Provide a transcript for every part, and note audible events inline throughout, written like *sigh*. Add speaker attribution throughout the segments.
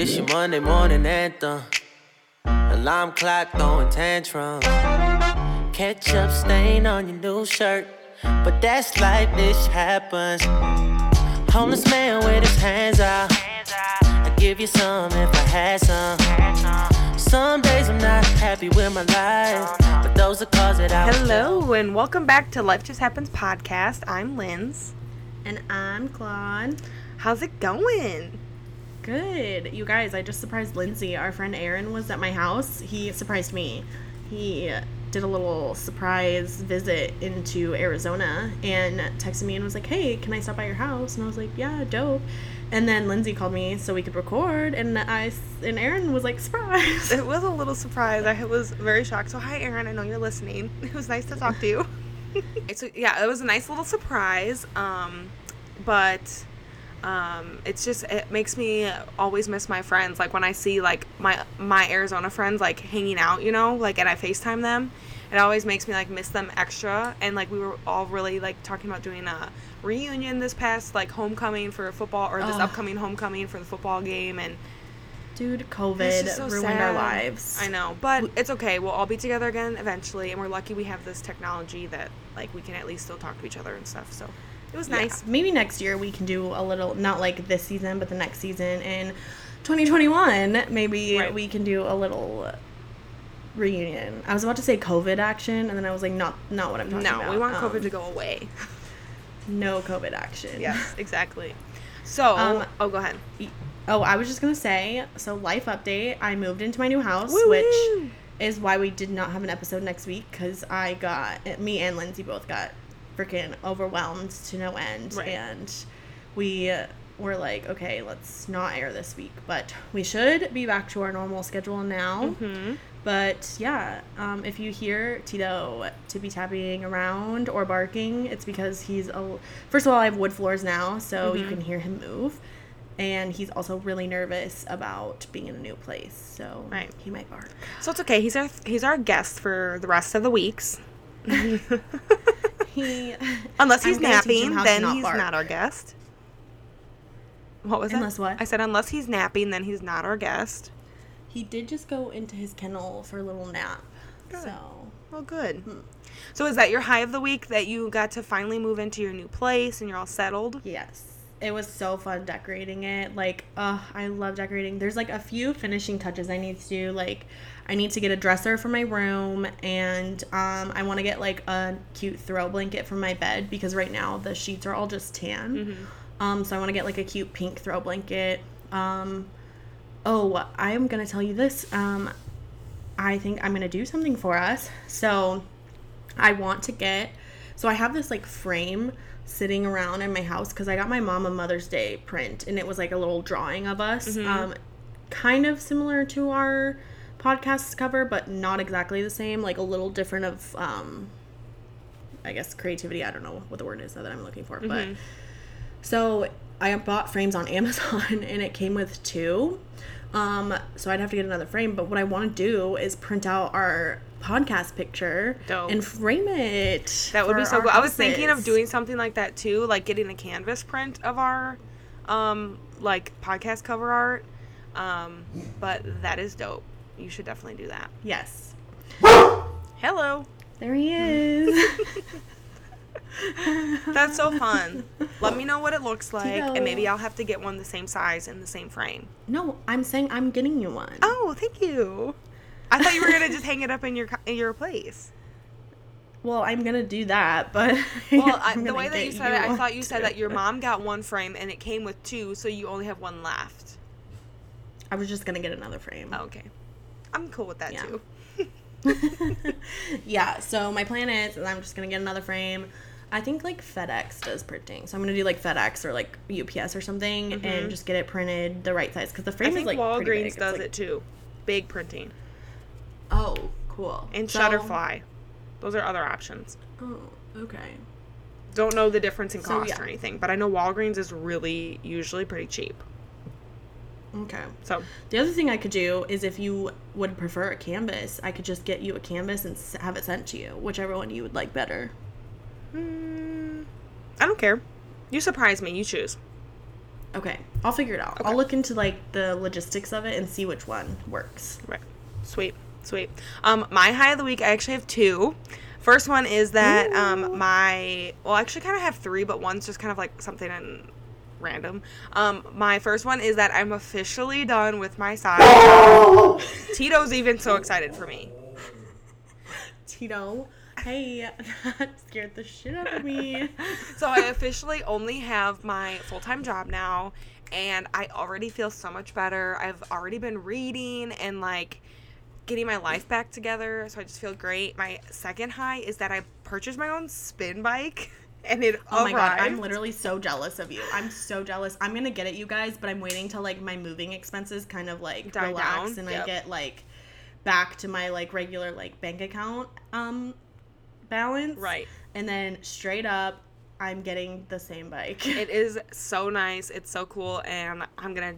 Speaker 1: This your Monday morning anthem. Alarm clock throwing tantrums. Ketchup stain on your new shirt. But that's life, this happens. Homeless man with his hands out. I give you some if I had some. Some days I'm not happy with my life, but those are cause that I
Speaker 2: Hello, and welcome back to Life Just Happens podcast. I'm Linz.
Speaker 3: And I'm Claude.
Speaker 2: How's it going?
Speaker 3: Good. You guys, I just surprised Lindsay. Our friend Aaron was at my house. He surprised me. He did a little surprise visit into Arizona and texted me and was like, hey, can I stop by your house? And I was like, yeah, dope. And then Lindsay called me so we could record, and I and Aaron was like, surprise.
Speaker 2: It was a little surprise. I was very shocked. So, hi, Aaron. I know you're listening. *laughs* It was nice to talk to you. *laughs* so, yeah, it was a nice little surprise. Um, but um, it's just it makes me always miss my friends. Like when I see like my my Arizona friends like hanging out, you know, like and I Facetime them. It always makes me like miss them extra. And like we were all really like talking about doing a reunion this past like homecoming for football or this
Speaker 3: Ugh.
Speaker 2: upcoming homecoming for the football game and
Speaker 3: Dude, COVID
Speaker 2: so
Speaker 3: ruined
Speaker 2: sad.
Speaker 3: our lives.
Speaker 2: I know, but it's okay. We'll all be together again eventually, and we're lucky we have this technology that like we can at least still talk to each other and stuff. So it was nice.
Speaker 3: Yeah. Maybe next year we can do a little, not like this season, but the next season in 2021. Maybe
Speaker 2: Right.
Speaker 3: we can do a little reunion. I was about to say COVID action, and then I was like, not, not what I'm talking
Speaker 2: No,
Speaker 3: about.
Speaker 2: No, we want
Speaker 3: Um,
Speaker 2: COVID to go away. *laughs*
Speaker 3: No COVID action.
Speaker 2: Yes, *laughs* exactly. So,
Speaker 3: Um,
Speaker 2: oh, go ahead.
Speaker 3: Oh, I was just gonna say. So, life update. I moved into my new house,
Speaker 2: Woo-woo.
Speaker 3: which is why we did not have an episode next week because I got me and Lindsay both got freaking overwhelmed to no end,
Speaker 2: Right.
Speaker 3: and we were like, okay, let's not air this week, but we should be back to our normal schedule now.
Speaker 2: Hmm.
Speaker 3: But yeah, um, if you hear Tito tippy tapping around or barking, it's because he's a. First of all, I have wood floors now, so you can hear him move, and he's also really nervous about being in a new place, so
Speaker 2: Right.
Speaker 3: he might bark.
Speaker 2: So it's okay. He's our he's our guest for the rest of the weeks. *laughs* *laughs*
Speaker 3: He *laughs*
Speaker 2: Unless he's
Speaker 3: I'm
Speaker 2: napping,
Speaker 3: him how to
Speaker 2: then
Speaker 3: not
Speaker 2: he's
Speaker 3: bark.
Speaker 2: not our guest. What was
Speaker 3: Unless
Speaker 2: that?
Speaker 3: what?
Speaker 2: I said unless he's napping, then he's not our guest.
Speaker 3: he did just go into his kennel for a little nap,
Speaker 2: Good.
Speaker 3: so
Speaker 2: Well, good. Mm-hmm. So is that your high of the week that you got to finally move into your new place and you're all settled?
Speaker 3: Yes. It was so fun decorating it. Like, uh, I love decorating. There's like a few finishing touches I need to do. Like, I need to get a dresser for my room, and um, I want to get like a cute throw blanket for my bed because right now the sheets are all just tan. Um, so I want to get like a cute pink throw blanket. Um, oh, I am gonna tell you this. Um, I think I'm gonna do something for us. So I want to get so I have this like frame sitting around in my house because I got my mom a Mother's Day print and it was like a little drawing of us. Um kind of similar to our podcast cover, but not exactly the same, like a little different of um I guess creativity. I don't know what the word is that I'm looking for, but so I bought frames on *laughs* Amazon and it came with two. Um, so I'd have to get another frame. But what I want to do is print out our podcast picture
Speaker 2: Dope.
Speaker 3: and frame it.
Speaker 2: That would be so cool. I was thinking of doing something like that too, like getting a canvas print of our um like podcast cover art. Um, but that is dope. You should definitely do that.
Speaker 3: Yes.
Speaker 2: Hello.
Speaker 3: There he is. *laughs*
Speaker 2: That's so fun. Let me know what it looks like,
Speaker 3: Tito.
Speaker 2: and maybe I'll have to get one the same size in the same frame.
Speaker 3: no, I'm saying I'm getting you one.
Speaker 2: Oh, thank you. I thought you were gonna just hang it up in your in your place.
Speaker 3: Well, I'm gonna do that, but *laughs*
Speaker 2: Well, I, the way that you
Speaker 3: get
Speaker 2: said it, I thought you said
Speaker 3: too.
Speaker 2: that your mom got one frame and it came with two, so you only have one left.
Speaker 3: I was just gonna get another frame.
Speaker 2: Oh, okay, I'm cool with that
Speaker 3: Yeah.
Speaker 2: too. *laughs*
Speaker 3: yeah, so my plan is is I'm just gonna get another frame. I think like FedEx does printing, so I'm gonna do like FedEx or like UPS or something, and mm-hmm. just get it printed the right size because the
Speaker 2: I
Speaker 3: frame
Speaker 2: think
Speaker 3: is like
Speaker 2: Walgreens
Speaker 3: big.
Speaker 2: Does
Speaker 3: like-
Speaker 2: it too, big printing
Speaker 3: Oh, cool.
Speaker 2: and
Speaker 3: So-
Speaker 2: Shutterfly. Those are other options.
Speaker 3: Oh, okay.
Speaker 2: Don't know the difference in
Speaker 3: So,
Speaker 2: cost
Speaker 3: yeah.
Speaker 2: or anything, but I know Walgreens is really usually pretty cheap.
Speaker 3: Okay.
Speaker 2: So
Speaker 3: The other thing I could do is if you would prefer a canvas, I could just get you a canvas and have it sent to you, whichever one you would like better.
Speaker 2: mm, I don't care. You surprise me. You choose.
Speaker 3: Okay, I'll figure it out. I'll look into like the logistics of it and see which one works.
Speaker 2: Right. Sweet. Sweet. Um, my high of the week, I actually have two. First one is that um, my well, I actually kind of have three, but one's just kind of like something in random. Um, my first one is that I'm officially done with my side. *laughs* Tito's even so excited for me.
Speaker 3: Tito, hey, *laughs* that scared the shit out of me.
Speaker 2: So I officially only have my full time job now, and I already feel so much better. I've already been reading and like getting my life back together, so I just feel great. My second high is that I purchased my own spin bike, *laughs* and it
Speaker 3: Oh my god, I'm literally so jealous of you. I'm so jealous. I'm gonna get it, you guys, but I'm waiting till like my moving expenses kind of like
Speaker 2: Die
Speaker 3: relax
Speaker 2: down,
Speaker 3: and
Speaker 2: yep.
Speaker 3: I get like back to my like regular like bank account um balance.
Speaker 2: Right.
Speaker 3: And then straight up, I'm getting the same bike.
Speaker 2: It *laughs* is so nice. It's so cool, and I'm gonna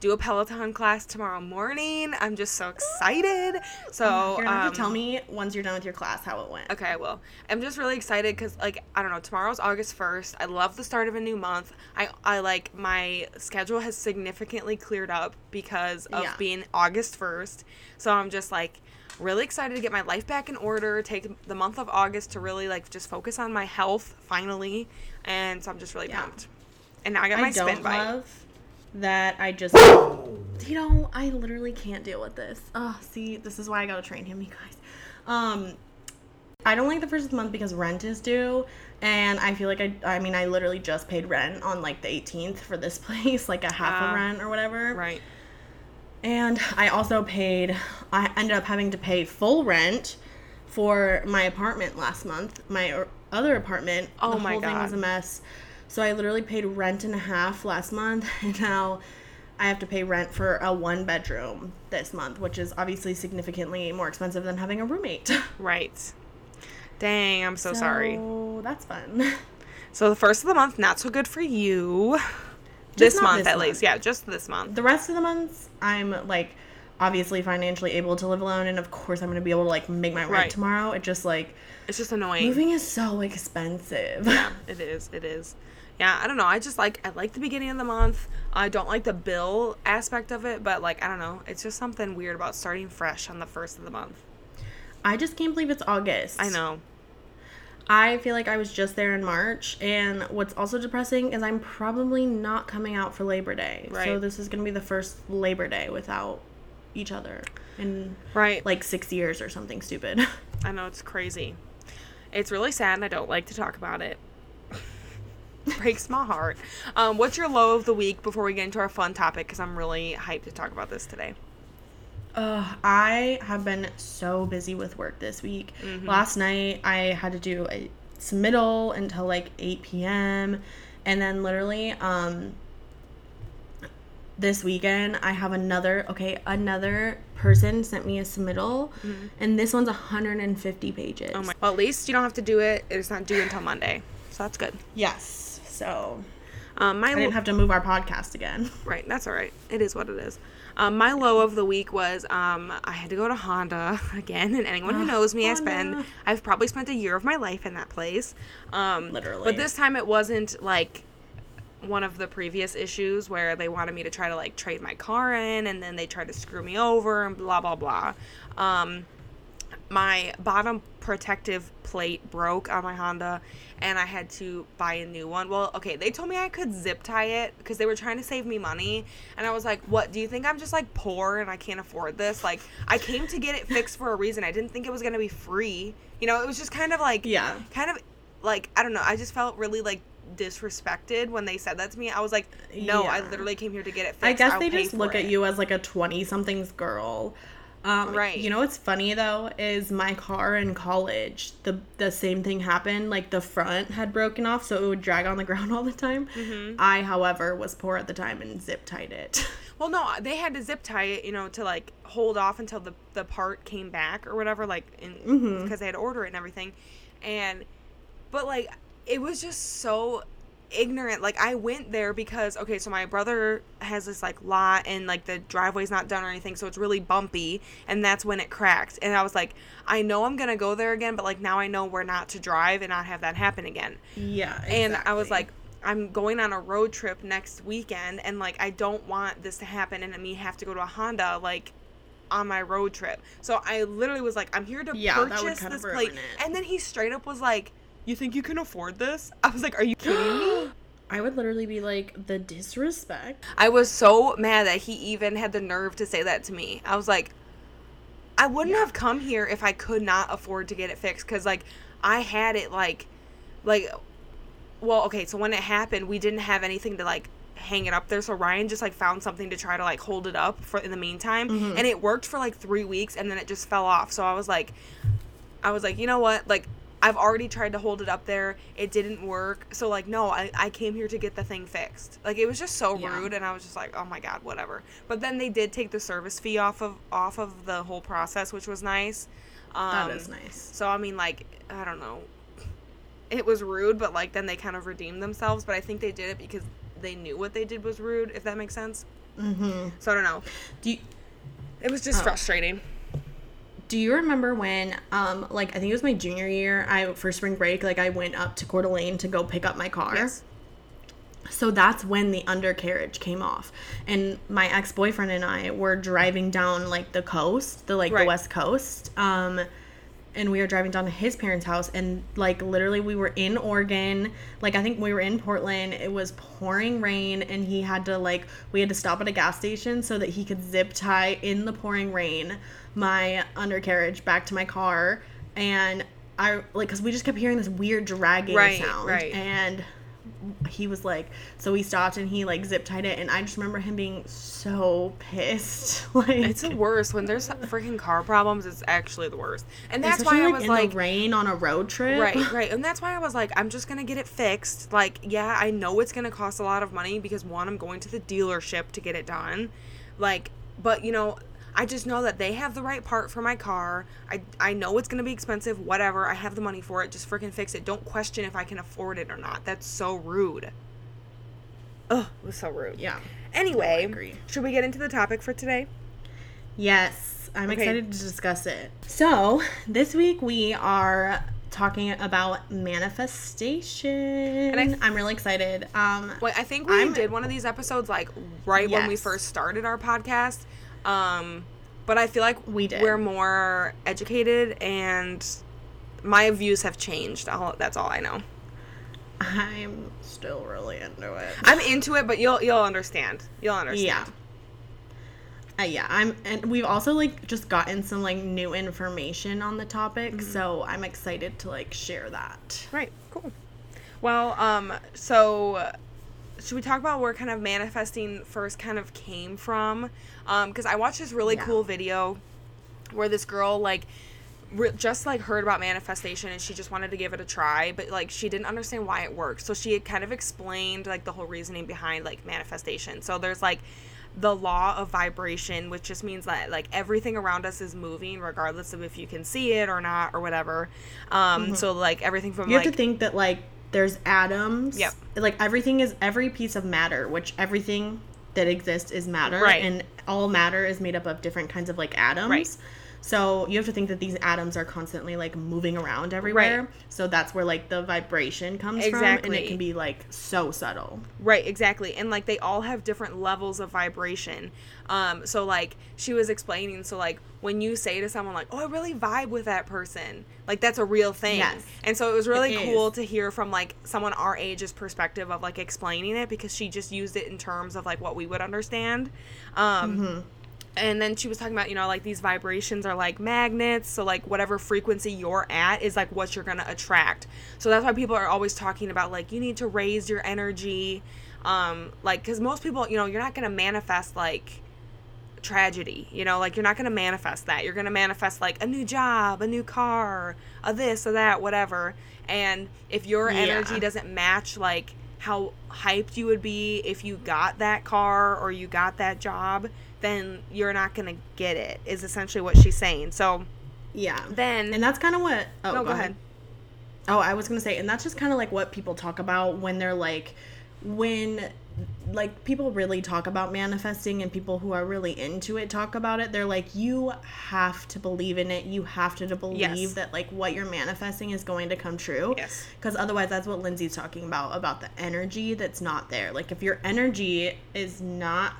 Speaker 2: do a Peloton class tomorrow morning. I'm just so excited. So
Speaker 3: You're gonna have
Speaker 2: um,
Speaker 3: to tell me once you're done with your class how it went.
Speaker 2: Okay, I will. I'm just really excited because, like, I don't know. Tomorrow's August first. I love the start of a new month. I, I like my schedule has significantly cleared up because of
Speaker 3: Yeah.
Speaker 2: being August first. So I'm just like really excited to get my life back in order. Take the month of August to really like just focus on my health finally, and so I'm just really
Speaker 3: Yeah.
Speaker 2: pumped. And now I got my
Speaker 3: I
Speaker 2: spin bike.
Speaker 3: love that I just you know, I literally can't deal with this. Oh, see, this is why I gotta train him, *laughs* you guys. Um I don't like the first of the month because rent is due and I feel like I I mean I literally just paid rent on like the 18th for this *laughs* place, like a half
Speaker 2: Ah,
Speaker 3: of rent or whatever.
Speaker 2: Right.
Speaker 3: And I also paid, I ended up having to pay full rent for my apartment last month. My other apartment,
Speaker 2: Oh
Speaker 3: the
Speaker 2: my
Speaker 3: whole thing was a mess. So I literally paid rent and a half last month, *laughs* and now I have to pay rent for a one bedroom this month, which is obviously significantly more expensive than having a roommate. *laughs*
Speaker 2: Right. Dang, I'm so sorry.
Speaker 3: So that's fun.
Speaker 2: So the first of the month, not so good for you. This month,
Speaker 3: this
Speaker 2: at
Speaker 3: month.
Speaker 2: least. Yeah, just this month.
Speaker 3: the rest of the months, I'm like obviously financially able to live alone, and of course I'm gonna be able to like make my rent
Speaker 2: Right.
Speaker 3: tomorrow. It just like
Speaker 2: It's just annoying.
Speaker 3: moving is so expensive.
Speaker 2: Yeah, *laughs* it is. It is. Yeah, I don't know. I just like I like the beginning of the month. I don't like the bill aspect of it, but like I don't know. It's just something weird about starting fresh on the first of the month.
Speaker 3: I just can't believe it's August.
Speaker 2: I know.
Speaker 3: I feel like I was just there in March, and what's also depressing is I'm probably not coming out for Labor Day.
Speaker 2: Right.
Speaker 3: So this is gonna be the first Labor Day without each other in
Speaker 2: Right.
Speaker 3: like six years or something stupid. *laughs*
Speaker 2: I know it's crazy. It's really sad and I don't like to talk about it. Breaks my heart. Um, what's your low of the week before we get into our fun topic? Because I'm really hyped to talk about this today.
Speaker 3: Uh, I have been so busy with work this week. Last night I had to do a submittal until like 8 p.m. And then literally, um, this weekend I have another, okay, another person sent me a submittal, and this one's 150 pages.
Speaker 2: Oh my. Well, at least you don't have to do it. It's not due until Monday, so that's good.
Speaker 3: Yes. So
Speaker 2: Um, my
Speaker 3: I didn't have to move our podcast again. *laughs*
Speaker 2: Right, that's all right. It is what it is. Um, my low of the week was um, I had to go to Honda *laughs* again, and anyone who *gasps* knows me, I spend I've probably spent a year of my life in that place. Um,
Speaker 3: Literally.
Speaker 2: but this time it wasn't like one of the previous issues where they wanted me to try to like trade my car in, and then they tried to screw me over and blah blah blah. Um, my bottom protective plate broke on my Honda and I had to buy a new one. Well, okay, they told me I could zip tie it because they were trying to save me money. And I was like, what? Do you think I'm just like poor and I can't afford this? Like, I came to get it fixed for a reason. I didn't think it was going to be free. You know, it was just kind of like,
Speaker 3: Yeah.
Speaker 2: kind of like, I don't know. I just felt really like disrespected when they said that to me. I was like, no, I literally came here to get it fixed.
Speaker 3: I guess
Speaker 2: I'll
Speaker 3: they just look at you as like a 20 somethings girl. Um,
Speaker 2: Right.
Speaker 3: You know what's funny though is my car in college. The the same thing happened. Like the front had broken off, so it would drag on the *laughs* ground all the time.
Speaker 2: Mm-hmm.
Speaker 3: I, however, was poor at the time and zip tied it. *laughs*
Speaker 2: Well, no, they had to zip tie it, you know, to like hold off until the the part came back or whatever, like
Speaker 3: Mm-hmm.
Speaker 2: because they had to order it and everything, and but like it was just so ignorant. Like I went there because okay, so my brother has this like lot and like the driveway's not done or anything, so it's really bumpy, and that's when it cracked. And I was like, I know I'm gonna go there again, but like now I know where not to drive and not have that happen again.
Speaker 3: yeah.
Speaker 2: And I was like, I'm going on a road trip next weekend and like I don't want this to happen and me have to go to a Honda like on my road trip. So I literally was like, I'm here to
Speaker 3: Yeah,
Speaker 2: purchase this plate. And then he straight up was like, You think you can afford this? I was like, Are you kidding me?
Speaker 3: I would literally be like the disrespect.
Speaker 2: I was so mad that he even had the nerve to say that to me. I was like, I wouldn't
Speaker 3: Yeah.
Speaker 2: have come here if I could not afford to get it fixed because like I had it like, like, well, okay. So when it happened, we didn't have anything to like hang it up there. So Ryan just like found something to try to like hold it up for in the meantime, mm-hmm. and it worked for like three weeks, and then it just fell off. So I was like, I was like, you know what, like. I've already tried to hold it up there. It didn't work. So like no, I, I came here to get the thing fixed. Like it was just so
Speaker 3: Yeah.
Speaker 2: rude and I was just like, "Oh my god, whatever." But then they did take the service fee off of off of the whole process, which was nice. Um,
Speaker 3: That is nice.
Speaker 2: So I mean like, I don't know. It was rude, but like then they kind of redeemed themselves, but I think they did it because they knew what they did was rude, if that makes sense.
Speaker 3: Mm-hmm.
Speaker 2: So I don't know.
Speaker 3: Do you,
Speaker 2: It was just
Speaker 3: Oh.
Speaker 2: frustrating.
Speaker 3: Do you remember when, um, like I think it was my junior year, I for spring break, like I went up to Coeur d'Alene to go pick up my car.
Speaker 2: Yes.
Speaker 3: So that's when the undercarriage came off. And my ex boyfriend and I were driving down like the coast, the like
Speaker 2: Right.
Speaker 3: the west coast. Um and we were driving down to his parents' house and like literally we were in Oregon. Like I think we were in Portland. It was pouring rain and he had to like we had to stop at a gas station so that he could zip tie in the pouring rain my undercarriage back to my car and I like cuz we just kept hearing this weird dragging
Speaker 2: Right,
Speaker 3: sound
Speaker 2: right.
Speaker 3: and he was like so we stopped and he like zip tied it and i just remember him being so pissed *laughs* like
Speaker 2: It's the worst when there's freaking car problems. It's actually the worst, and that's why I was like,
Speaker 3: the rain on a road trip
Speaker 2: Right, *laughs* right. And that's why I was like, I'm just going to get it fixed. Like, yeah, I know it's going to cost a lot of money because one, I'm going to the dealership to get it done. Like, but you know, I just know that they have the right part for my car. I I know it's going to be expensive, whatever. I have the money for it. Just freaking fix it. Don't question if I can afford it or not. That's so rude. Ugh, it was so rude.
Speaker 3: yeah
Speaker 2: Anyway,
Speaker 3: agree.
Speaker 2: should we get into the topic for today?
Speaker 3: yes i'm
Speaker 2: Okay.
Speaker 3: excited to discuss it so this week we are talking about manifestation
Speaker 2: I-
Speaker 3: i'm really excited um
Speaker 2: Wait, I think we
Speaker 3: I'm-
Speaker 2: did one of these episodes like right when we first started our podcast. Um, but I feel like
Speaker 3: We did.
Speaker 2: We're more educated, and my views have changed. All, that's all I know.
Speaker 3: i'm still really into it
Speaker 2: I'm into it, but you'll you'll understand. You'll understand.
Speaker 3: Yeah. Uh, yeah, I'm, and we've also like just gotten some like new information on the topic,
Speaker 2: Mm-hmm.
Speaker 3: so I'm excited to like share that.
Speaker 2: Right. Cool. Well, um, so should we talk about where kind of manifesting first kind of came from? Um, because I watched this really
Speaker 3: Yeah.
Speaker 2: cool video where this girl like re- just like heard about manifestation and she just wanted to give it a try, but like she didn't understand why it worked. So she had kind of explained like the whole reasoning behind like manifestation. So there's like the law of vibration, which just means that like everything around us is moving, regardless of if you can see it or not or whatever. Um, so like everything from
Speaker 3: Mm-hmm. You
Speaker 2: like
Speaker 3: have to think that like there's atoms.
Speaker 2: Yep.
Speaker 3: Like everything is every piece of matter, which everything that exists is matter,
Speaker 2: Right.
Speaker 3: and all matter is made up of different kinds of like atoms.
Speaker 2: Right.
Speaker 3: So you have to think that these atoms are constantly like moving around everywhere.
Speaker 2: Right.
Speaker 3: So that's where like the vibration comes from, and it can be like so subtle.
Speaker 2: Right, exactly. And like they all have different levels of vibration. Um so like she was explaining so like when you say to someone like, "Oh, I really vibe with that person." Like that's a real thing.
Speaker 3: Yes.
Speaker 2: And so it was really
Speaker 3: It
Speaker 2: cool
Speaker 3: is.
Speaker 2: to hear from like someone our age's perspective of like explaining it because she just used it in terms of like what we would understand. Um
Speaker 3: Mm-hmm.
Speaker 2: And then she was talking about you know like these vibrations are like magnets so like whatever frequency you're at is like what you're gonna attract. So that's why people are always talking about like you need to raise your energy um like because most people you know you're not gonna manifest like tragedy you know like you're not gonna manifest that. You're gonna manifest like a new job a new car a this or that whatever. And if your
Speaker 3: Yeah.
Speaker 2: energy doesn't match like how hyped you would be if you got that car or you got that job then you're not gonna get it is essentially what she's saying so
Speaker 3: Yeah.
Speaker 2: then
Speaker 3: And that's kind of what. Oh,
Speaker 2: no go ahead
Speaker 3: Oh, I was gonna say, and that's just kind of like what people talk about when they're like, when like people really talk about manifesting and people who are really into it talk about it they're like you have to believe in it you have to believe
Speaker 2: Yes.
Speaker 3: that like what you're manifesting is going to come true
Speaker 2: Yes.
Speaker 3: because otherwise that's what lindsay's talking about about the energy that's not there like if your energy is not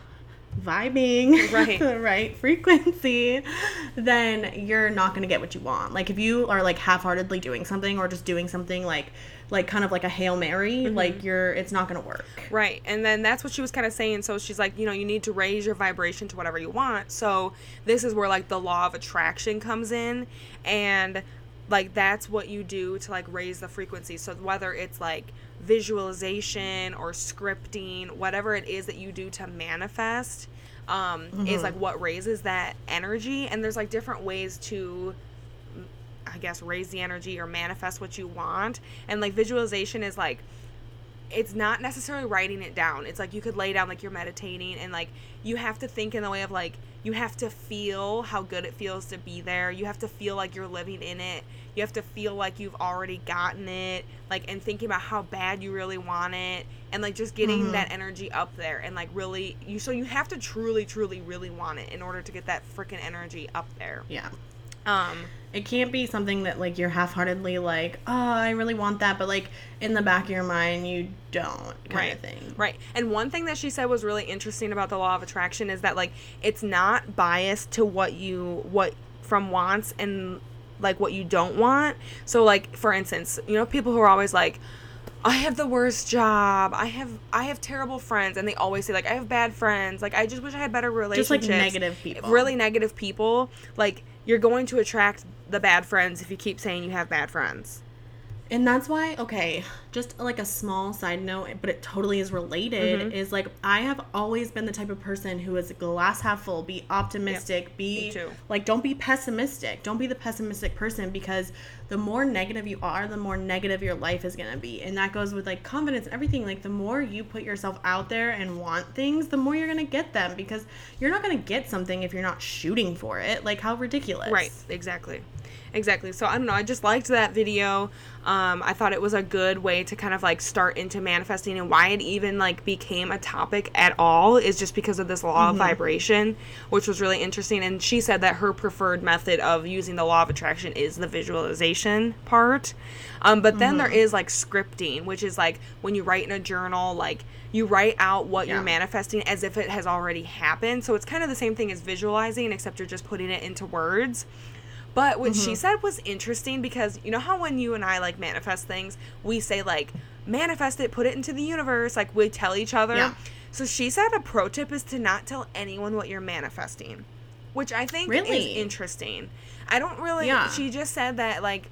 Speaker 3: vibing *laughs*
Speaker 2: Right.
Speaker 3: the right frequency then you're not going to get what you want like if you are like half-heartedly doing something or just doing something like like kind of like a hail mary
Speaker 2: Mm-hmm.
Speaker 3: like you're it's not going to work
Speaker 2: Right. And then that's what she was kind of saying. So she's like, you know, you need to raise your vibration to whatever you want. So this is where like the law of attraction comes in. And like that's what you do to like raise the frequency. So whether it's like visualization or scripting, whatever it is that you do to manifest, um, is like what raises that energy. And there's like different ways to I guess raise the energy or manifest what you want. And like visualization is like it's not necessarily writing it down. It's like you could lay down like you're meditating and like you have to think in the way of like you have to feel how good it feels to be there. You have to feel like you're living in it. You have to feel like you've already gotten it. Like and thinking about how bad you really want it and like just getting mm-hmm. that energy up there and like really you so you have to truly truly really want it in order to get that freaking energy up there.
Speaker 3: yeah
Speaker 2: Um
Speaker 3: it can't be something that like you're half-heartedly like oh i really want that but like in the back of your mind you don't kind
Speaker 2: right.
Speaker 3: of thing
Speaker 2: Right. And one thing that she said was really interesting about the law of attraction is that like it's not biased to what you what from wants and like what you don't want. So like for instance, you know people who are always like I have the worst job. I have I have terrible friends and they always say like I have bad friends. Like I just wish I had better
Speaker 3: Just,
Speaker 2: relationships.
Speaker 3: like, negative people.
Speaker 2: Really negative people. Like you're going to attract the bad friends if you keep saying you have bad friends.
Speaker 3: And that's why, okay, just like a small side note, but it totally is related,
Speaker 2: Mm-hmm.
Speaker 3: is like I have always been the type of person who is glass half full, be optimistic, be
Speaker 2: too.
Speaker 3: like, don't be pessimistic. Don't be the pessimistic person because the more negative you are, the more negative your life is going to be. And that goes with like confidence and everything. Like, the more you put yourself out there and want things, the more you're going to get them because you're not going to get something if you're not shooting for it. Like, how ridiculous.
Speaker 2: Right, exactly. Exactly. So I don't know. I just liked that video. Um, I thought it was a good way to kind of like start into manifesting and why it even like became a topic at all is just because of this law of vibration, which was really interesting. And she said that her preferred method of using the law of attraction is the visualization part. Um, but then there is like scripting, which is like when you write in a journal, like you write out what
Speaker 3: Yeah.
Speaker 2: you're manifesting as if it has already happened. So it's kind of the same thing as visualizing, except you're just putting it into words. But what she mm-hmm. said was interesting because you know how when you and I like manifest things, we say like manifest it, put it into the universe, like we tell each other.
Speaker 3: Yeah.
Speaker 2: So she said a pro tip is to not tell anyone what you're manifesting, which I think
Speaker 3: Really?
Speaker 2: is interesting. I don't really.
Speaker 3: Yeah.
Speaker 2: She just said that like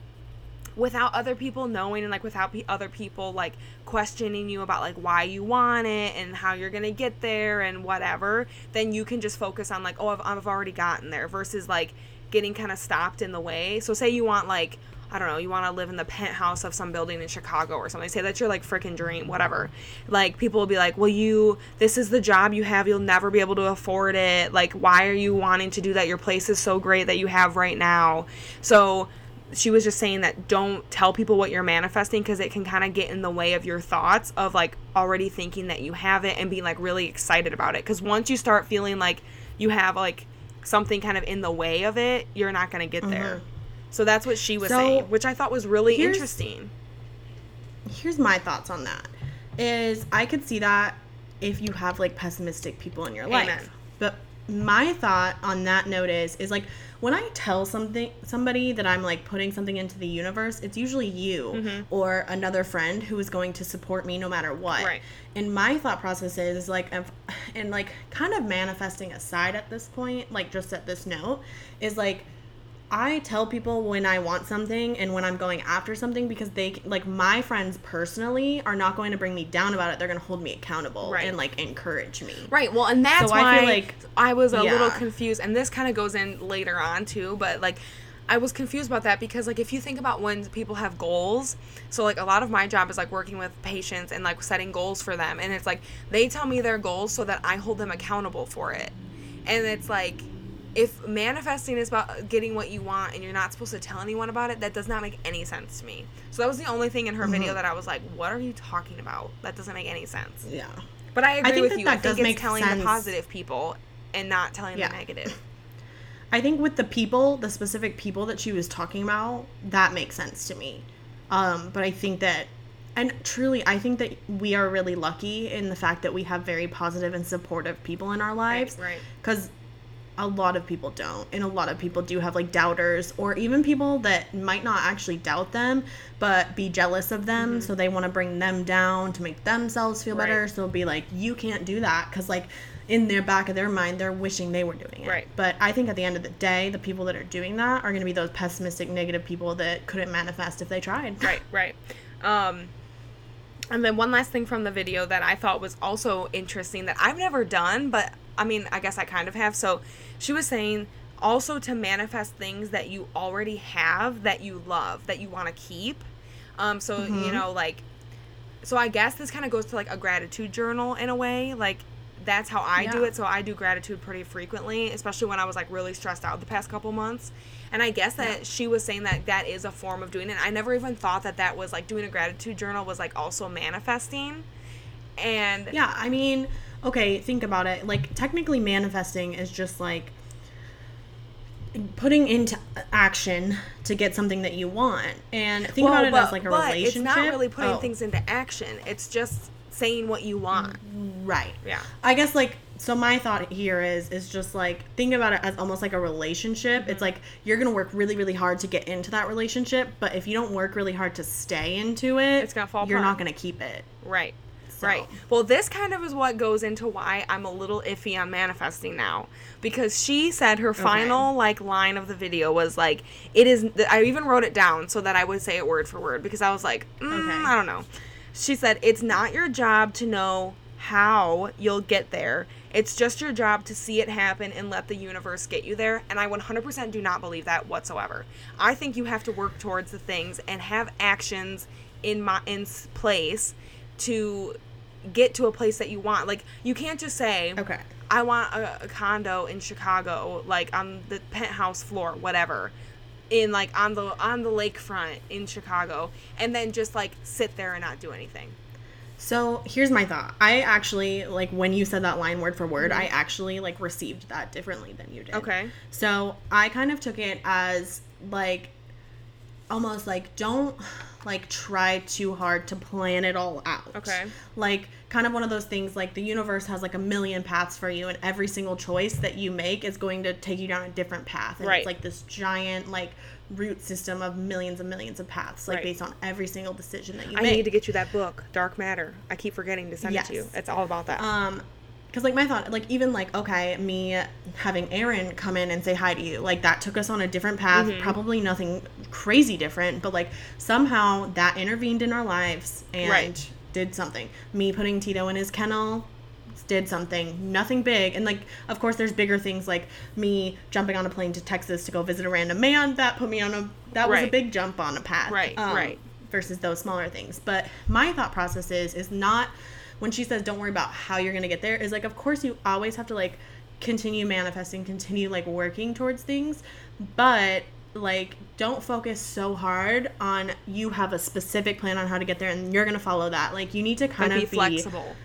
Speaker 2: without other people knowing and like without pe- other people like questioning you about like why you want it and how you're gonna get there and whatever then you can just focus on like oh i've, I've already gotten there versus like getting kind of stopped in the way so say you want like I don't know, you want to live in the penthouse of some building in Chicago or something. Say that's your like freaking dream, whatever. Like people will be like, "Well, you this is the job you have. You'll never be able to afford it. Like why are you wanting to do that? Your place is so great that you have right now." So she was just saying that don't tell people what you're manifesting because it can kind of get in the way of your thoughts of like already thinking that you have it and being like really excited about it because once you start feeling like you have like something kind of in the way of it you're not going to get there. Mm-hmm. So that's what she was
Speaker 3: So,
Speaker 2: saying which i thought was really
Speaker 3: here's-
Speaker 2: interesting.
Speaker 3: Here's my thoughts on that is i could see that if you have like pessimistic people in your
Speaker 2: Amen.
Speaker 3: life but my thought on that note is is like when i tell something somebody that i'm like putting something into the universe it's usually you
Speaker 2: Mm-hmm.
Speaker 3: or another friend who is going to support me no matter what
Speaker 2: Right.
Speaker 3: and my thought process is like and like kind of manifesting aside at this point like just at this note is like I tell people when I want something and when I'm going after something because they like my friends personally are not going to bring me down about it. They're going to hold me accountable
Speaker 2: Right.
Speaker 3: and like encourage me.
Speaker 2: Right. Well, and that's
Speaker 3: So I
Speaker 2: why
Speaker 3: feel like-
Speaker 2: I was a little confused, and this kind of goes in later on too. But like, I was confused about that because like if you think about when people have goals, so like a lot of my job is like working with patients and like setting goals for them, and it's like they tell me their goals so that I hold them accountable for it, and it's like if manifesting is about getting what you want and you're not supposed to tell anyone about it, that does not make any sense to me. So that was the only thing in her video
Speaker 3: Mm-hmm.
Speaker 2: that I was like, "What are you talking about? That doesn't make any sense."
Speaker 3: Yeah.
Speaker 2: But I agree
Speaker 3: think
Speaker 2: with
Speaker 3: that
Speaker 2: you.
Speaker 3: that
Speaker 2: I think
Speaker 3: does
Speaker 2: it's
Speaker 3: make
Speaker 2: telling
Speaker 3: sense.
Speaker 2: the positive people and not telling
Speaker 3: Yeah.
Speaker 2: the negative. *laughs*
Speaker 3: I think with the people, the specific people that she was talking about, that makes sense to me. Um, but I think that, and truly, I think that we are really lucky in the fact that we have very positive and supportive people in our lives.
Speaker 2: right.
Speaker 3: Because a lot of people don't. And a lot of people do have like doubters, or even people that might not actually doubt them, but be jealous of them. So they want to bring them down to make themselves feel better.
Speaker 2: Mm-hmm.
Speaker 3: So they'll be like, you can't do that. Because, like, in their back of their mind, they're wishing they were doing it.
Speaker 2: Right.
Speaker 3: But I think at the end of the day, the people that are doing that are going to be those pessimistic, negative people that couldn't manifest if they tried. *laughs*
Speaker 2: right right um and then one last thing from the video that i thought was also interesting that i've never done but i mean i guess i kind of have. So she was saying also to manifest things that you already have that you love that you want to keep. Um so you know like so i guess this kind of goes to like a gratitude journal in a way like that's how i do it. So i do gratitude pretty frequently especially when i was like really stressed out the past couple months. And i guess that she was saying that that is a form of doing it. I never even thought that that was like doing a gratitude journal was like also manifesting. And
Speaker 3: Yeah, I mean, okay, think about it. Like, technically, manifesting is just like putting into action to get something that you want. And think about it as like a
Speaker 2: but
Speaker 3: relationship.
Speaker 2: it's not really putting
Speaker 3: Oh,
Speaker 2: things into action it's just saying what you want
Speaker 3: right.
Speaker 2: yeah
Speaker 3: I guess like so my thought here is is just like think about it as almost like a relationship.
Speaker 2: Mm-hmm.
Speaker 3: It's like you're to work really really hard to get into that relationship, but if you don't work really hard to stay into it,
Speaker 2: It's gonna fall
Speaker 3: You're
Speaker 2: apart.
Speaker 3: not to keep it.
Speaker 2: Right.
Speaker 3: So-
Speaker 2: Right. Well, this kind of is what goes into why I'm a little iffy on manifesting now because she said her final like line of the video was like it is I even wrote it down so that I would say it word for word because I was like, mm,
Speaker 3: Okay.
Speaker 2: I don't know. She said it's not your job to know how you'll get there. It's just your job to see it happen and let the universe get you there. And I 100% do not believe that whatsoever. I think you have to work towards the things and have actions in my in place to get to a place that you want. Like you can't just say,
Speaker 3: Okay.
Speaker 2: I want a, a condo in Chicago, like on the penthouse floor, whatever, in like on the on the lakefront in Chicago, and then just like sit there and not do anything.
Speaker 3: So here's my thought. I actually like when you said that line word for word,
Speaker 2: Mm-hmm.
Speaker 3: I actually like received that differently than you did.
Speaker 2: Okay.
Speaker 3: So I kind of took it as like almost like don't like try too hard to plan it all out.
Speaker 2: Okay.
Speaker 3: Like kind of one of those things like the universe has like a million paths for you and every single choice that you make is going to take you down a different path. And
Speaker 2: Right.
Speaker 3: it's like this giant like root system of millions and millions of paths like
Speaker 2: Right.
Speaker 3: based on every single decision that you
Speaker 2: I
Speaker 3: make.
Speaker 2: need to get you that book, Dark Matter. I keep forgetting to send it to you.
Speaker 3: Yes.
Speaker 2: It's all about that.
Speaker 3: um because like my thought like even like okay me having aaron come in and say hi to you like that took us on a different path
Speaker 2: Mm-hmm.
Speaker 3: probably nothing crazy different but like somehow that intervened in our lives and
Speaker 2: Right.
Speaker 3: did something me putting tito in his kennel did something nothing big and like of course there's bigger things like me jumping on a plane to texas to go visit a random man that put me on a that was a big jump on a path
Speaker 2: Right, right.
Speaker 3: versus those smaller things. But my thought process is is not when she says don't worry about how you're gonna get there is like of course you always have to like continue manifesting, continue like working towards things, but like don't focus so hard on you have a specific plan on how to get there and you're gonna follow that. Like you need to kind
Speaker 2: But
Speaker 3: of
Speaker 2: be flexible.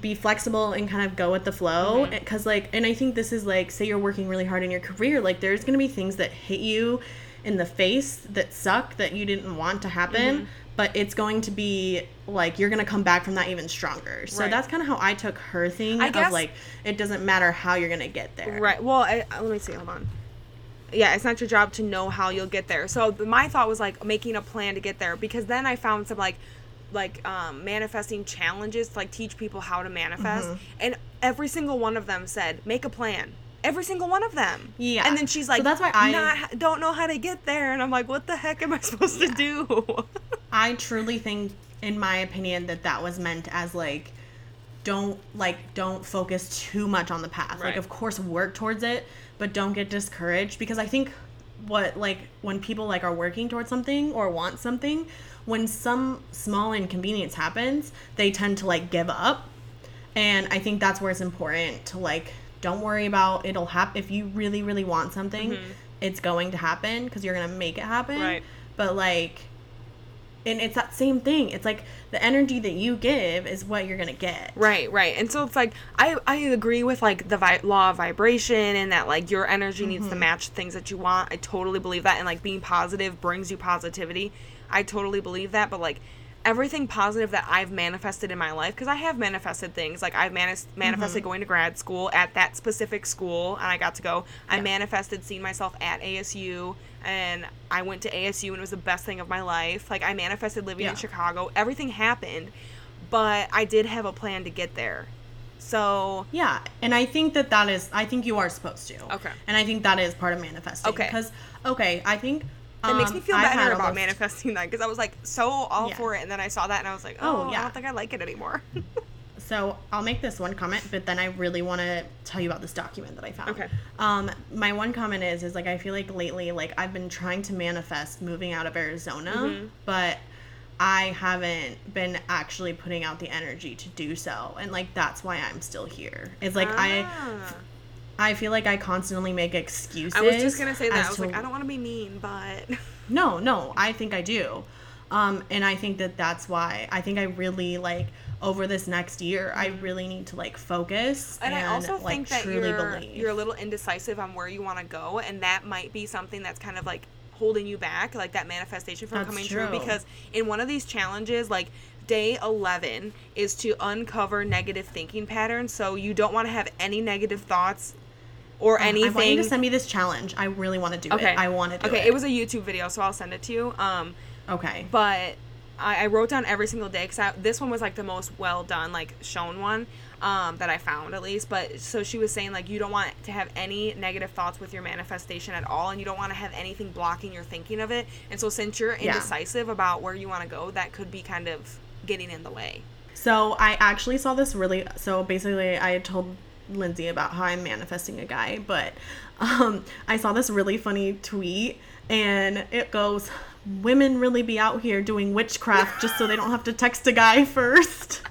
Speaker 3: be flexible and kind of go with the flow
Speaker 2: Mm-hmm.
Speaker 3: because like and i think this is like say you're working really hard in your career like there's going to be things that hit you in the face that suck that you didn't want to happen
Speaker 2: Mm-hmm.
Speaker 3: But it's going to be like you're going to come back from that even stronger so
Speaker 2: Right.
Speaker 3: that's kind of how i took her thing
Speaker 2: I
Speaker 3: of
Speaker 2: guess-
Speaker 3: like it doesn't matter how you're going to get there
Speaker 2: Right. Well, I, I- let me see. Hold on. Yeah, it's not your job to know how you'll get there. So my thought was like making a plan to get there because then I found some like like um, manifesting challenges to like teach people how to manifest,
Speaker 3: Mm-hmm.
Speaker 2: and every single one of them said make a plan. Every single one of them.
Speaker 3: Yeah.
Speaker 2: And then she's like, So
Speaker 3: that's why I-
Speaker 2: not, don't know how to get there, and I'm like, what the heck am I supposed to do? *laughs*
Speaker 3: I truly think, in my opinion, that that was meant as like, don't like don't focus too much on the path. Like, of course, work towards it, but don't get discouraged because I think what like when people like are working towards something or want something, when some small inconvenience happens, they tend to like give up, and I think that's where it's important to like don't worry about it'll happen if you really really want something it's going to happen because you're gonna make it happen
Speaker 2: Mm-hmm. Right.
Speaker 3: but like and it's that same thing it's like the energy that you give is what you're gonna get
Speaker 2: Right, right. And so it's like I I agree with like the vi- law of vibration and that like your energy needs
Speaker 3: Mm-hmm.
Speaker 2: to match things that you want. I totally believe that and like being positive brings you positivity. I totally believe that, but like everything positive that I've manifested in my life because I have manifested things like I've manis-
Speaker 3: Mm-hmm.
Speaker 2: manifested going to grad school at that specific school and I got to go. I manifested seeing myself at ASU and I went to ASU and it was the best thing of my life. Like I manifested living in Chicago. Everything happened, but I did have a plan to get there. So
Speaker 3: Yeah, and I think that that is. I think you are supposed to.
Speaker 2: Okay.
Speaker 3: And I think that is part of manifesting.
Speaker 2: Okay.
Speaker 3: Because okay, I think
Speaker 2: it makes
Speaker 3: um,
Speaker 2: me feel
Speaker 3: I've
Speaker 2: better about manifesting that because I was like so all
Speaker 3: Yeah.
Speaker 2: for it, and then I saw that and I was like,
Speaker 3: Oh,
Speaker 2: oh, I don't think I like it anymore. *laughs*
Speaker 3: So I'll make this one comment, but then I really want to tell you about this document that I found.
Speaker 2: Okay.
Speaker 3: Um, my one comment is is like I feel like lately, like I've been trying to manifest moving out of Arizona,
Speaker 2: Mm-hmm.
Speaker 3: but I haven't been actually putting out the energy to do so, and like that's why I'm still here. It's like
Speaker 2: Ah.
Speaker 3: I feel like I constantly make excuses.
Speaker 2: I was just gonna say that. I was
Speaker 3: to-
Speaker 2: like, I don't want to be mean, but *laughs*
Speaker 3: No, no, I think I do. Um, and I think that that's why I think I really like over this next year, I really need to like focus
Speaker 2: and,
Speaker 3: and,
Speaker 2: I also
Speaker 3: like
Speaker 2: think that
Speaker 3: truly
Speaker 2: you're
Speaker 3: believe.
Speaker 2: you're a little indecisive on where you want to go, and that might be something that's kind of like holding you back, like that manifestation from
Speaker 3: That's
Speaker 2: coming
Speaker 3: true.
Speaker 2: true. Because in one of these challenges, like day 11 is to uncover negative thinking patterns so you don't want to have any negative thoughts or
Speaker 3: Oh, I
Speaker 2: anything
Speaker 3: want you to send me this challenge. I really want to do
Speaker 2: okay
Speaker 3: it. I want to do
Speaker 2: okay
Speaker 3: it.
Speaker 2: it was a youtube video so i'll send it to you um
Speaker 3: okay.
Speaker 2: but I, I wrote down every single day because this one was like the most well done, like shown one um, that I found at least. But so she was saying like you don't want to have any negative thoughts with your manifestation at all, and you don't want to have anything blocking your thinking of it. And so since you're
Speaker 3: Yeah.
Speaker 2: indecisive about where you want to go, that could be kind of getting in the way.
Speaker 3: So I actually saw this really. So basically, I told Lindsay about how I'm manifesting a guy, but um, I saw this really funny tweet, and it goes, "Women really be out here doing witchcraft just so they don't have to text a guy *laughs* first.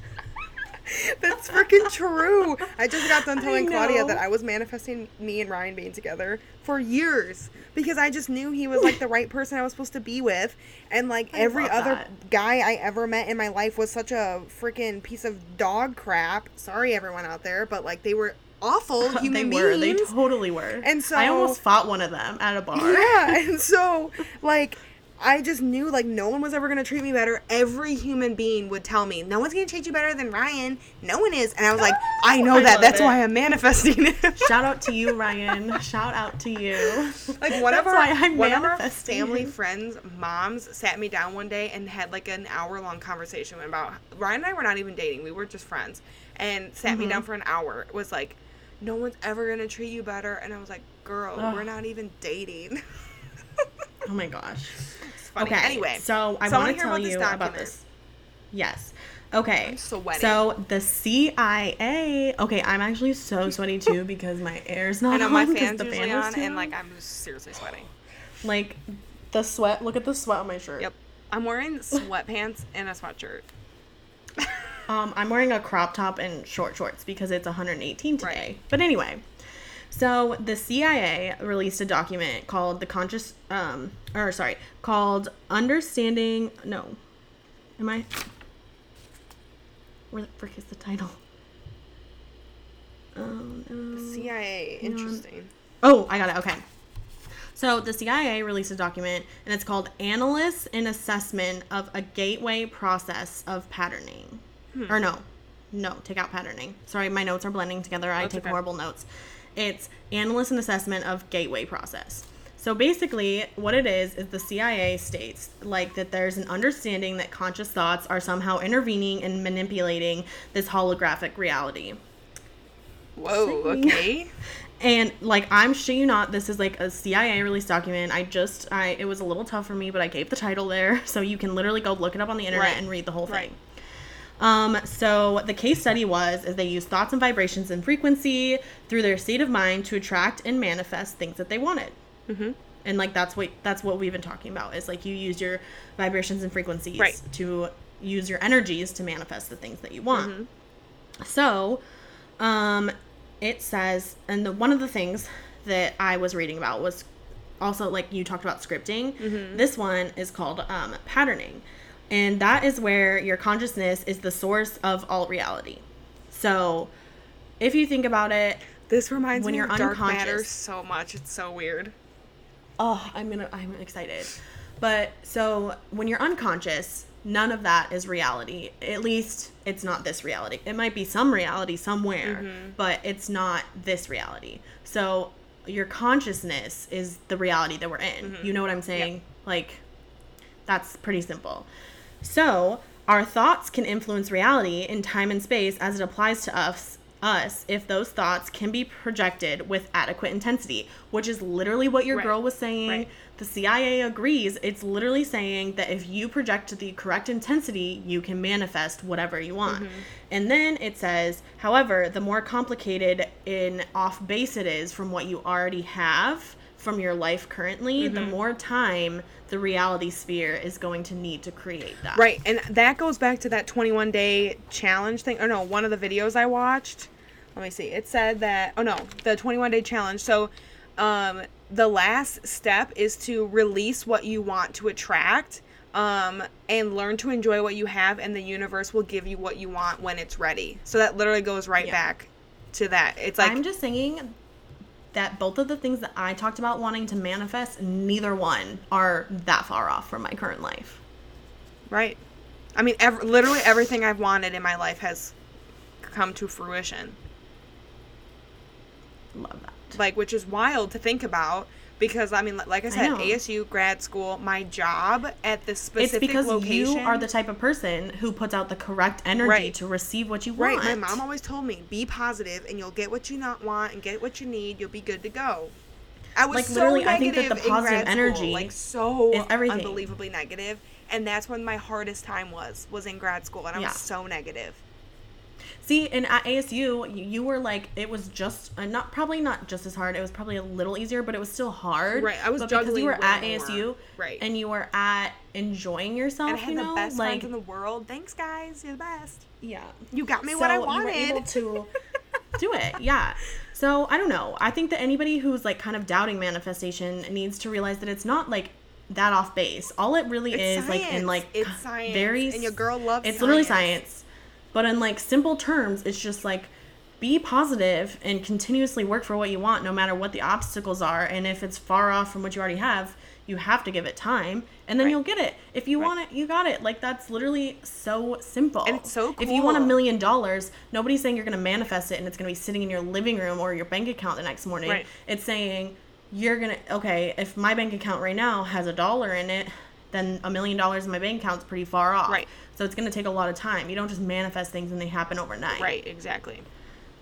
Speaker 2: That's freaking true. I just got done *laughs*
Speaker 3: telling Claudia that I
Speaker 2: was manifesting me and Ryan being together for years because I just knew he was like the right person I was supposed to be with, and like
Speaker 3: I
Speaker 2: every other
Speaker 3: that.
Speaker 2: guy I ever met in my life was such a freaking piece of dog crap. Sorry, everyone out there, but like they were awful *laughs* human
Speaker 3: they were. They totally were.
Speaker 2: And so I
Speaker 3: almost fought one of them at a bar.
Speaker 2: yeah, and *laughs* so like I just knew like no one was ever gonna treat me better. Every human being would tell me, "No one's gonna treat you better than Ryan. No one is." And I was like, "I know
Speaker 3: I
Speaker 2: that. That's
Speaker 3: it.
Speaker 2: why I'm manifesting it." *laughs*
Speaker 3: Shout out to you, Ryan. Shout out to you.
Speaker 2: like one of our
Speaker 3: I'm
Speaker 2: one of our family friends' moms sat me down one day and had like an hour long conversation about Ryan and I were not even dating. We were just friends, and sat me
Speaker 3: Mm-hmm.
Speaker 2: down for an hour. It was like, "No one's ever gonna treat you better," and I was like, "Girl,
Speaker 3: Ugh.
Speaker 2: we're not even dating." *laughs*
Speaker 3: Oh my gosh.
Speaker 2: Funny.
Speaker 3: Okay.
Speaker 2: Anyway,
Speaker 3: so I
Speaker 2: so
Speaker 3: want
Speaker 2: wanna
Speaker 3: tell
Speaker 2: about this
Speaker 3: you about this. Yes. Okay. So the CIA. Okay, I'm actually so sweaty too *laughs* because my air's not
Speaker 2: I know
Speaker 3: on.
Speaker 2: my fan's
Speaker 3: the
Speaker 2: usually
Speaker 3: fan
Speaker 2: on,
Speaker 3: too
Speaker 2: and like I'm seriously sweating.
Speaker 3: like the sweat. Look at the sweat on my shirt.
Speaker 2: Yep, I'm wearing *laughs* sweatpants and a sweatshirt.
Speaker 3: Um, I'm wearing a crop top and short shorts because it's 118 today.
Speaker 2: Right.
Speaker 3: But anyway, so the CIA released a document called the conscious, um, or sorry, called Understanding. No, am I? Where the frick is the title? Oh no.
Speaker 2: CIA, interesting.
Speaker 3: Oh, I got it. Okay. So the CIA released a document, and it's called "Analysis and Assessment of a Gateway Process of Patterning."
Speaker 2: Hmm.
Speaker 3: Or no, no, take out patterning. Sorry, my notes are blending together. I
Speaker 2: That's
Speaker 3: take
Speaker 2: okay.
Speaker 3: horrible notes. It's analysis and assessment of gateway process. So basically, what it is is the CIA states like that there's an understanding that conscious thoughts are somehow intervening and manipulating this holographic reality.
Speaker 2: Whoa. Okay. *laughs*
Speaker 3: And like I'm sure you not, this is like a CIA release document. I just I it was a little tough for me, but I gave the title there, *laughs* so you can literally go look it up on the internet
Speaker 2: Right.
Speaker 3: and read the whole
Speaker 2: Right.
Speaker 3: Um, so the case study was is they use thoughts and vibrations and frequency through their state of mind to attract and manifest things that they wanted.
Speaker 2: Mm-hmm.
Speaker 3: And like that's what that's what we've been talking about is like you use your vibrations and frequencies
Speaker 2: Right.
Speaker 3: to use your energies to manifest the things that you want.
Speaker 2: Mm-hmm.
Speaker 3: So, um, it says, and the, one of the things that I was reading about was also like you talked about scripting. This one is called um, patterning, and that is where your consciousness is the source of all reality. So, if you think about it,
Speaker 2: This reminds
Speaker 3: When
Speaker 2: me
Speaker 3: you're
Speaker 2: of dark matter
Speaker 3: unconscious.
Speaker 2: so much. It's so weird.
Speaker 3: oh, I'm gonna, I'm excited. But so when you're unconscious, none of that is reality. At least it's not this reality. It might be some reality somewhere, mm-hmm. but it's not this reality. So your consciousness is the reality that we're in. Mm-hmm. You know what I'm saying? Like that's pretty simple. So, our thoughts can influence reality in time and space as it applies to us us if those thoughts can be projected with adequate intensity, which is literally what your
Speaker 2: Right.
Speaker 3: girl was saying.
Speaker 2: Right.
Speaker 3: The CIA agrees. It's literally saying that if you project the correct intensity, you can manifest whatever you want.
Speaker 2: Mm-hmm.
Speaker 3: And then it says, however, the more complicated and off base it is from what you already have from your life currently, the
Speaker 2: Mm-hmm.
Speaker 3: more time the reality sphere is going to need to create that.
Speaker 2: Right, and that goes back to that 21 day challenge thing. Or no, one of the videos I watched. Let me see. It said that. Oh no, the 21 day challenge. So, um, the last step is to release what you want to attract, um, and learn to enjoy what you have, and the universe will give you what you want when it's ready. So that literally goes right
Speaker 3: Yeah.
Speaker 2: back to that. It's like
Speaker 3: I'm just saying that both of the things that I talked about wanting to manifest, neither one are that far off from my current life.
Speaker 2: right. I mean, ev- literally everything I've wanted in my life has come to fruition.
Speaker 3: Love that.
Speaker 2: like which is wild to think about because I mean like I said
Speaker 3: know.
Speaker 2: ASU grad school my job at the
Speaker 3: It's because
Speaker 2: location
Speaker 3: you are the type of person who puts out the correct energy
Speaker 2: Right.
Speaker 3: to receive what you want.
Speaker 2: right my mom always told me be positive and you'll get what you not want and get what you need you'll be good to go I was
Speaker 3: Like,
Speaker 2: so
Speaker 3: literally, I think that
Speaker 2: negative
Speaker 3: the positive
Speaker 2: grad school, like so unbelievably negative and that's when my hardest time was was in grad school and I
Speaker 3: Yeah.
Speaker 2: was so negative
Speaker 3: See, and at ASU, you, were like, it was just uh, not probably not just as hard. It was probably a little easier, but it was still hard.
Speaker 2: Right, I was
Speaker 3: but because you were at
Speaker 2: more.
Speaker 3: ASU,
Speaker 2: Right.
Speaker 3: and you were at enjoying yourself.
Speaker 2: and I had
Speaker 3: you
Speaker 2: the best
Speaker 3: like
Speaker 2: friends in the world thanks guys you're the best
Speaker 3: yeah,
Speaker 2: you got me what I
Speaker 3: So
Speaker 2: wanted
Speaker 3: You were able to *laughs* do it. Yeah. So I don't know. I think that anybody who's like kind of doubting manifestation needs to realize that it's not like that off base. All it really
Speaker 2: It's
Speaker 3: is like in like
Speaker 2: It's science.
Speaker 3: very
Speaker 2: And your girl loves
Speaker 3: It's literally
Speaker 2: science.
Speaker 3: But in like simple terms, it's just like be positive and continuously work for what you want no matter what the obstacles are and if it's far off from what you already have, you have to give it time and then
Speaker 2: Right.
Speaker 3: you'll get it. If you want it, you got it. Like that's literally so simple.
Speaker 2: And it's so
Speaker 3: If you want a million dollars, nobody's saying you're going to manifest it and it's going to be sitting in your living room or your bank account the next morning.
Speaker 2: Right.
Speaker 3: It's saying you're going to okay, if my bank account right now has a dollar in it, then a million dollars in my bank account's pretty far off.
Speaker 2: Right.
Speaker 3: So it's going to take a lot of time. You don't just manifest things and they happen overnight.
Speaker 2: right exactly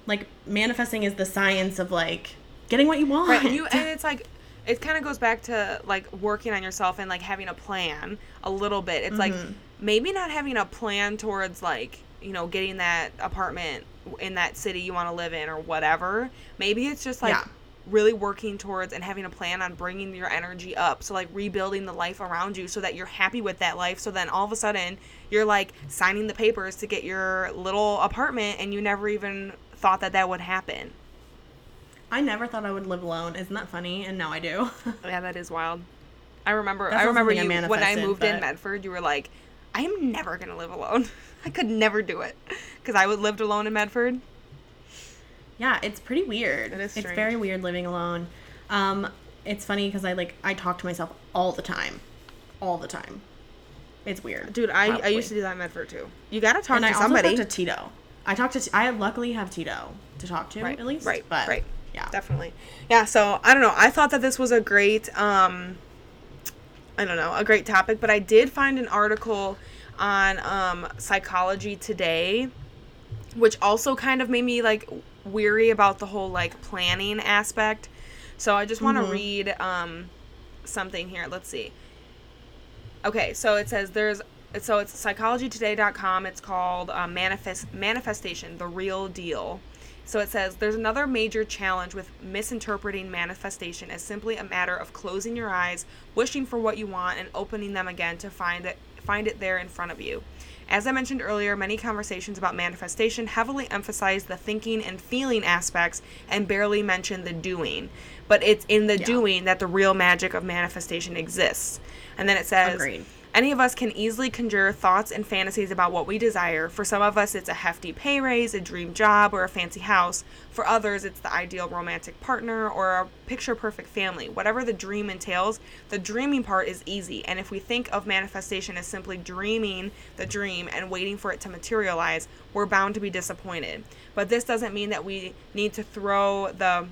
Speaker 3: Like manifesting is the science of like getting what you want.
Speaker 2: Right, and you *laughs* and it's like it kind of goes back to like working on yourself and like having a plan a little bit. It's like
Speaker 3: Mm-hmm.
Speaker 2: maybe not having a plan towards like you know getting that apartment in that city you want to live in or whatever. Maybe it's just like
Speaker 3: Yeah.
Speaker 2: Really working towards and having a plan on bringing your energy up. So like rebuilding the life around you so that you're happy with that life. So then all of a sudden you're like signing the papers to get your little apartment and you never even thought that that would happen.
Speaker 3: I never thought I would live alone. Isn't that funny? And now I do. *laughs*
Speaker 2: Yeah, that is wild. I remember.
Speaker 3: That's
Speaker 2: I remember
Speaker 3: something I
Speaker 2: you when I moved in Medford. You were like, "I am never gonna live alone. *laughs* I could never do it," because I would lived alone in Medford.
Speaker 3: Yeah, it's pretty weird.
Speaker 2: It is
Speaker 3: It's very weird living alone. Um, it's funny because I like I talk to myself all the time, all the time. It's weird,
Speaker 2: Dude, I, I used to do that in Medford too. You gotta talk
Speaker 3: and
Speaker 2: to
Speaker 3: I
Speaker 2: somebody.
Speaker 3: also talk to Tito. I talk to. I luckily have Tito to talk to
Speaker 2: right,
Speaker 3: at least.
Speaker 2: right,
Speaker 3: but
Speaker 2: right.
Speaker 3: Yeah,
Speaker 2: definitely. Yeah. So I don't know. I thought that this was a great. um I don't know, a great topic, but I did find an article on um, Psychology Today, which also kind of made me like weary about the whole like planning aspect. So I just want to read um, something here. Let's see. Okay, so it says there's so it's psychologytoday.com. It's called uh, manifest manifestation, the real deal. So it says there's another major challenge with misinterpreting manifestation as simply a matter of closing your eyes, wishing for what you want, and opening them again to find it find it there in front of you. As I mentioned earlier, many conversations about manifestation heavily emphasize the thinking and feeling aspects and barely mention the doing. But it's in the
Speaker 3: Yeah.
Speaker 2: doing that the real magic of manifestation exists. And then it says,
Speaker 3: Agreed.
Speaker 2: Any of us can easily conjure thoughts and fantasies about what we desire. For some of us, it's a hefty pay raise, a dream job, or a fancy house. For others, it's the ideal romantic partner or a picture perfect family. Whatever the dream entails, the dreaming part is easy. And if we think of manifestation as simply dreaming the dream and waiting for it to materialize, we're bound to be disappointed. But this doesn't mean that we need to throw the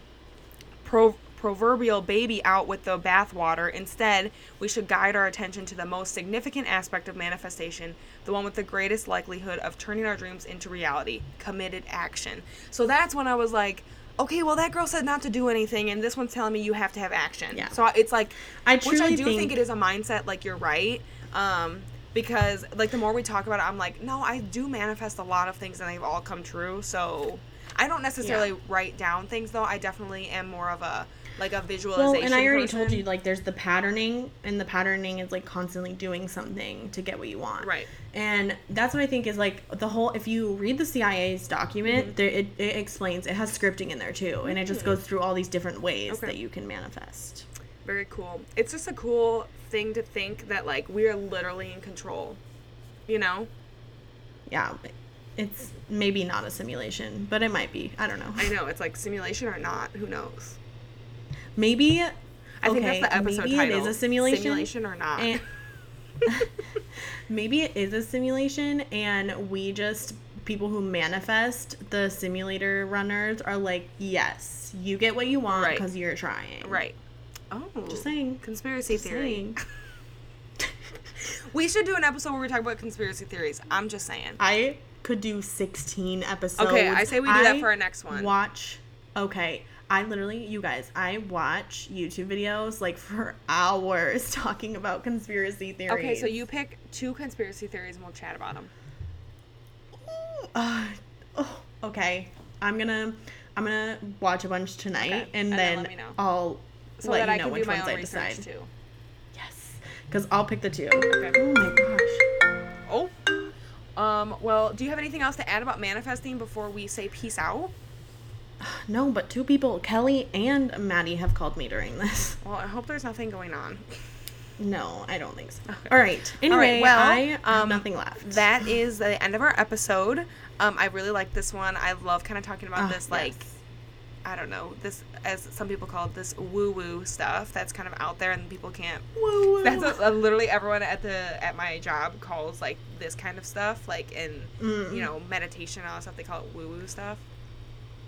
Speaker 2: pro- proverbial baby out with the bathwater. Instead, we should guide our attention to the most significant aspect of manifestation, the one with the greatest likelihood of turning our dreams into reality committed action. So that's when I was like, okay, well, that girl said not to do anything, and this one's telling me you have to have action.
Speaker 3: Yeah.
Speaker 2: So it's like,
Speaker 3: I
Speaker 2: which I do think,
Speaker 3: think-
Speaker 2: it is a mindset, like, you're right. Um, because like the more we talk about it, I'm like, no, I do manifest a lot of things and they've all come true. So I don't necessarily
Speaker 3: Yeah.
Speaker 2: write down things though. I definitely am more of a like a visualization.
Speaker 3: Well, and I already
Speaker 2: person.
Speaker 3: told you like there's the patterning, and the patterning is like constantly doing something to get what you want.
Speaker 2: Right.
Speaker 3: And that's what I think is like the whole. If you read the CIA's document,
Speaker 2: Mm-hmm.
Speaker 3: there it, it explains it has scripting in there too, and it just goes through all these different ways
Speaker 2: Okay.
Speaker 3: that you can manifest.
Speaker 2: Very cool. It's just a cool thing to think that like we are literally in control. You know?
Speaker 3: Yeah, it's maybe not a simulation, but it might be. I don't know.
Speaker 2: I know it's like simulation or not. Who knows?
Speaker 3: Maybe.
Speaker 2: I think that's the episode
Speaker 3: maybe
Speaker 2: title.
Speaker 3: it is a simulation.
Speaker 2: Simulation or not?
Speaker 3: And *laughs* maybe it is a simulation, and we just people who manifest the simulator runners are like, yes, you get what you want
Speaker 2: Right.
Speaker 3: because you're trying.
Speaker 2: right. Oh,
Speaker 3: Just saying.
Speaker 2: Conspiracy
Speaker 3: Just
Speaker 2: theory.
Speaker 3: saying. *laughs*
Speaker 2: We should do an episode where we talk about conspiracy theories. I'm just saying.
Speaker 3: I could do 16 episodes.
Speaker 2: Okay, I say we do that for our next one.
Speaker 3: Watch. Okay. I literally, you guys, I watch YouTube videos like for *laughs* hours talking about conspiracy theories.
Speaker 2: Okay, so you pick two conspiracy theories and we'll chat about them.
Speaker 3: Uh, oh, okay. I'm gonna I'm gonna watch a bunch tonight
Speaker 2: Okay,
Speaker 3: and,
Speaker 2: and then
Speaker 3: then
Speaker 2: let me know.
Speaker 3: I'll
Speaker 2: So
Speaker 3: let
Speaker 2: that
Speaker 3: you
Speaker 2: I
Speaker 3: know
Speaker 2: can
Speaker 3: which
Speaker 2: do my
Speaker 3: ones
Speaker 2: own
Speaker 3: I
Speaker 2: research
Speaker 3: decide.
Speaker 2: too.
Speaker 3: Yes, because I'll pick the two.
Speaker 2: Okay.
Speaker 3: Oh my gosh.
Speaker 2: Oh. Um, well, do you have anything else to add about manifesting before we say peace out? *sighs*
Speaker 3: No, but two people, Kelly and Maddie, have called me during this. *laughs*
Speaker 2: Well, I hope there's nothing going on.
Speaker 3: No, I don't think so. All right. Anyway,
Speaker 2: All right, well,
Speaker 3: I
Speaker 2: um,
Speaker 3: nothing left.
Speaker 2: That is the end of our episode. Um, I really like this one. I love kind of talking about
Speaker 3: Ah,
Speaker 2: this, like,
Speaker 3: yes.
Speaker 2: I don't know, this, as some people call it, this woo woo stuff that's kind of out there and people can't *laughs*
Speaker 3: Woo-woo.
Speaker 2: That's what uh, literally everyone at the at my job calls like this kind of stuff, like in
Speaker 3: Mm.
Speaker 2: you know meditation and all that stuff. They call it woo woo stuff.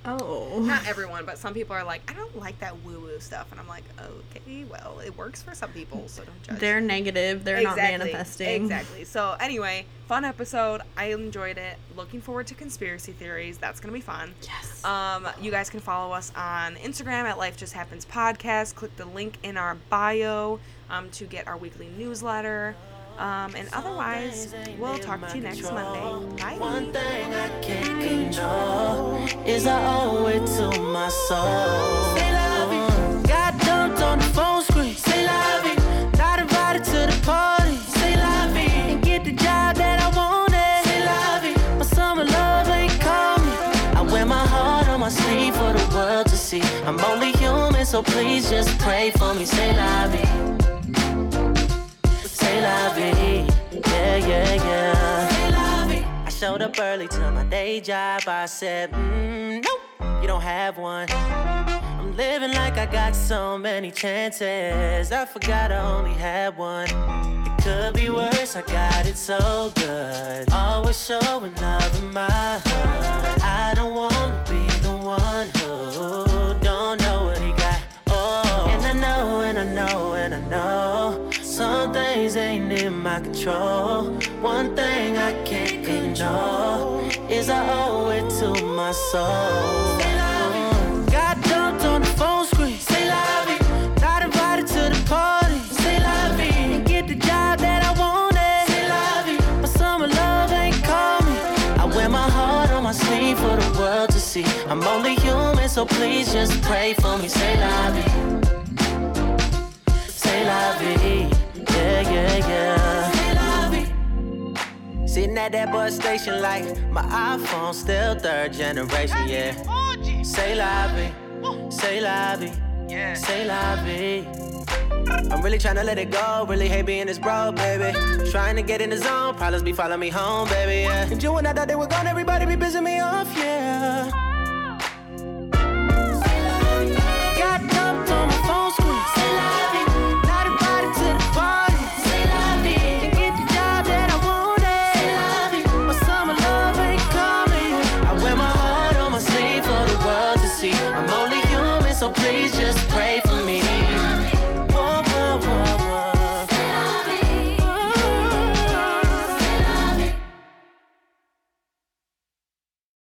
Speaker 3: Oh.
Speaker 2: Not everyone, but some people are like, I don't like that woo woo stuff, and I'm like, okay, well, it works for some people, so don't judge.
Speaker 3: They're negative. They're not manifesting.
Speaker 2: Exactly. So anyway, fun episode. I enjoyed it. Looking forward to conspiracy theories. That's gonna be fun.
Speaker 3: Yes.
Speaker 2: Um, you guys can follow us on Instagram at Life Just Happens Podcast. Click the link in our bio um, to get our weekly newsletter. Um, and otherwise, we'll talk to you next Monday. Bye.
Speaker 1: One thing I can't control is I owe it to my soul. Say la vie. Got dumped on the phone screen. Say la vie. Not invited to the party. Say la vie. And get the job that I wanted. Say la vie. My summer love ain't me. I wear my heart on my sleeve for the world to see. I'm only human, so please just pray for me. Say la vie. La. Yeah, yeah, yeah. Vie. I showed up early to my day job. I said, mm, nope, you don't have one. I'm living like I got so many chances. I forgot I only had one. It could be worse, I got it so good. Always showing love in my hood. I don't wanna be the one who don't know what he got. Oh, and I know, and I know, and things ain't in my control. One thing I can't control is I owe it to my soul. Got dumped on the phone screen. Invited to the party. And get the job that I wanted. My summer love ain't called. I wear my heart on my sleeve for the world to see. I'm only human, so please just pray for me. Say la vie. Say la vie. Yeah, yeah, yeah. Say la. Sitting at that bus station like my iPhone still third generation, yeah. Say vie, say vie, say vie. I'm really trying to let it go, really hate being this bro, baby. Trying to get in the zone, problems be following me home, baby, yeah. And you and I thought they were gone, everybody be pissing me off, yeah.